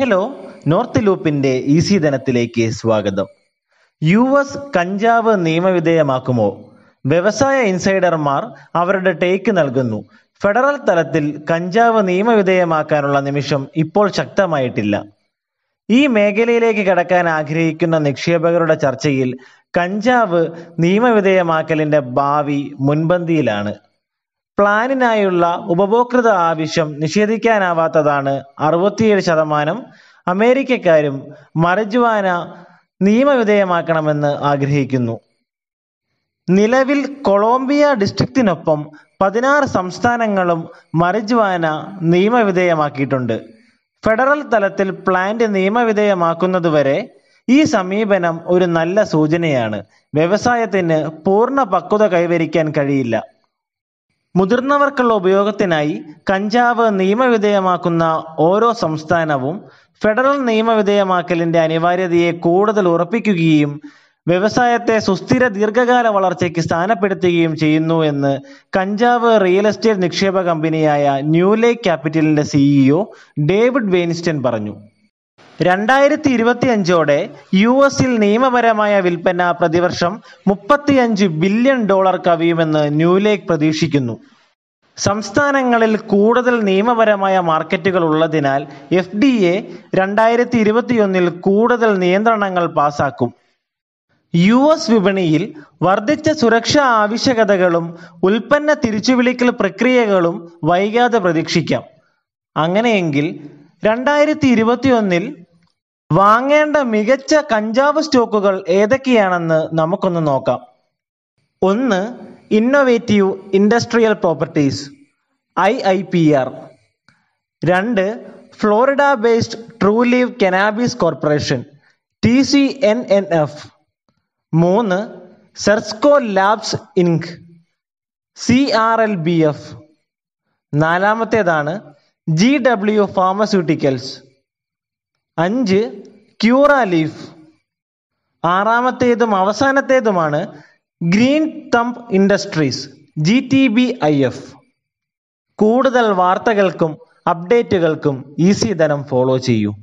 Hello north ലൂപ്പിന്റെ easy ധനത്തിലേക്ക് സ്വാഗതം. യു എസ് കഞ്ചാവ് നിയമവിധേയമാക്കുമോ? വ്യവസായ ഇൻസൈഡർമാർ അവരുടെ ടേക്ക് നൽകുന്നു. ഫെഡറൽ തലത്തിൽ കഞ്ചാവ് നിയമവിധേയമാക്കാനുള്ള നിമിഷം ഇപ്പോൾ ശക്തമായിട്ടില്ല. ഈ മേഖലയിലേക്ക് കടക്കാൻ ആഗ്രഹിക്കുന്ന നിക്ഷേപകരുടെ ചർച്ചയിൽ കഞ്ചാവ് നിയമവിധേയമാക്കലിന്റെ ഭാവി മുൻപന്തിയിലാണ്. പ്ലാനിനായുള്ള ഉപഭോക്തൃ ആവശ്യം നിഷേധിക്കാനാവാത്തതാണ് അറുപത്തിയേഴ് ശതമാനം അമേരിക്കക്കാരും മറിജുവാന നിയമവിധേയമാക്കണമെന്ന് ആഗ്രഹിക്കുന്നു. നിലവിൽ കൊളോംബിയ ഡിസ്ട്രിക്റ്റിനൊപ്പം പതിനാറ് സംസ്ഥാനങ്ങളും മറിജുവാന നിയമവിധേയമാക്കിയിട്ടുണ്ട്. ഫെഡറൽ തലത്തിൽ പ്ലാന്റ് നിയമവിധേയമാക്കുന്നതുവരെ ഈ സമീപനം ഒരു നല്ല സൂചനയാണ്. വ്യവസായത്തിന് പൂർണ പക്വത കൈവരിക്കാൻ കഴിയില്ല. മുതിർന്നവർക്കുള്ള ഉപയോഗത്തിനായി കഞ്ചാവ് നിയമവിധേയമാക്കുന്ന ഓരോ സംസ്ഥാനവും ഫെഡറൽ നിയമവിധേയമാക്കലിന്റെ അനിവാര്യതയെ കൂടുതൽ ഉറപ്പിക്കുകയും വ്യവസായത്തെ സുസ്ഥിര ദീർഘകാല വളർച്ചയ്ക്ക് സ്ഥാനപ്പെടുത്തുകയും ചെയ്യുന്നു എന്ന് കഞ്ചാവ് റിയൽ എസ്റ്റേറ്റ് നിക്ഷേപ കമ്പനിയായ ന്യൂലേ ക്യാപിറ്റലിന്റെ സിഇഒ ഡേവിഡ് വെയിൻസ്റ്റൺ പറഞ്ഞു. രണ്ടായിരത്തി ഇരുപത്തി അഞ്ചോടെ യു എസിൽ നിയമപരമായ വിൽപ്പന പ്രതിവർഷം മുപ്പത്തിയഞ്ച് ബില്യൺ ഡോളർ കവിയുമെന്ന് ന്യൂലേക്ക് പ്രതീക്ഷിക്കുന്നു. സംസ്ഥാനങ്ങളിൽ കൂടുതൽ നിയമപരമായ മാർക്കറ്റുകൾ ഉള്ളതിനാൽ എഫ് ഡി എ രണ്ടായിരത്തി ഇരുപത്തിയൊന്നിൽ കൂടുതൽ നിയന്ത്രണങ്ങൾ പാസാക്കും. യു എസ് വിപണിയിൽ വർദ്ധിച്ച സുരക്ഷാ ആവശ്യകതകളും ഉൽപ്പന്ന തിരിച്ചുവിളിക്കൽ പ്രക്രിയകളും വൈകാതെ പ്രതീക്ഷിക്കാം. അങ്ങനെയെങ്കിൽ രണ്ടായിരത്തി ഇരുപത്തിയൊന്നിൽ വാങ്ങേണ്ട മികച്ച കഞ്ചാവ് സ്റ്റോക്കുകൾ ഏതൊക്കെയാണെന്ന് നമുക്കൊന്ന് നോക്കാം. ഒന്ന് innovative industrial properties I I P R രണ്ട് Florida based Trulieve cannabis corporation T C N N F മൂന്ന് Cresco labs inc C R L B F നാലാമത്തേതാണ് G W pharmaceuticals അഞ്ച് ക്യൂറ ലീഫ്. ആറാമത്തേതും അവസാനത്തേതുമാണ് green thumb industries G T B I F. കൂടുതൽ വാർത്തകൾക്കും അപ്ഡേറ്റുകൾക്കും easy ധനം follow ചെയ്യൂ.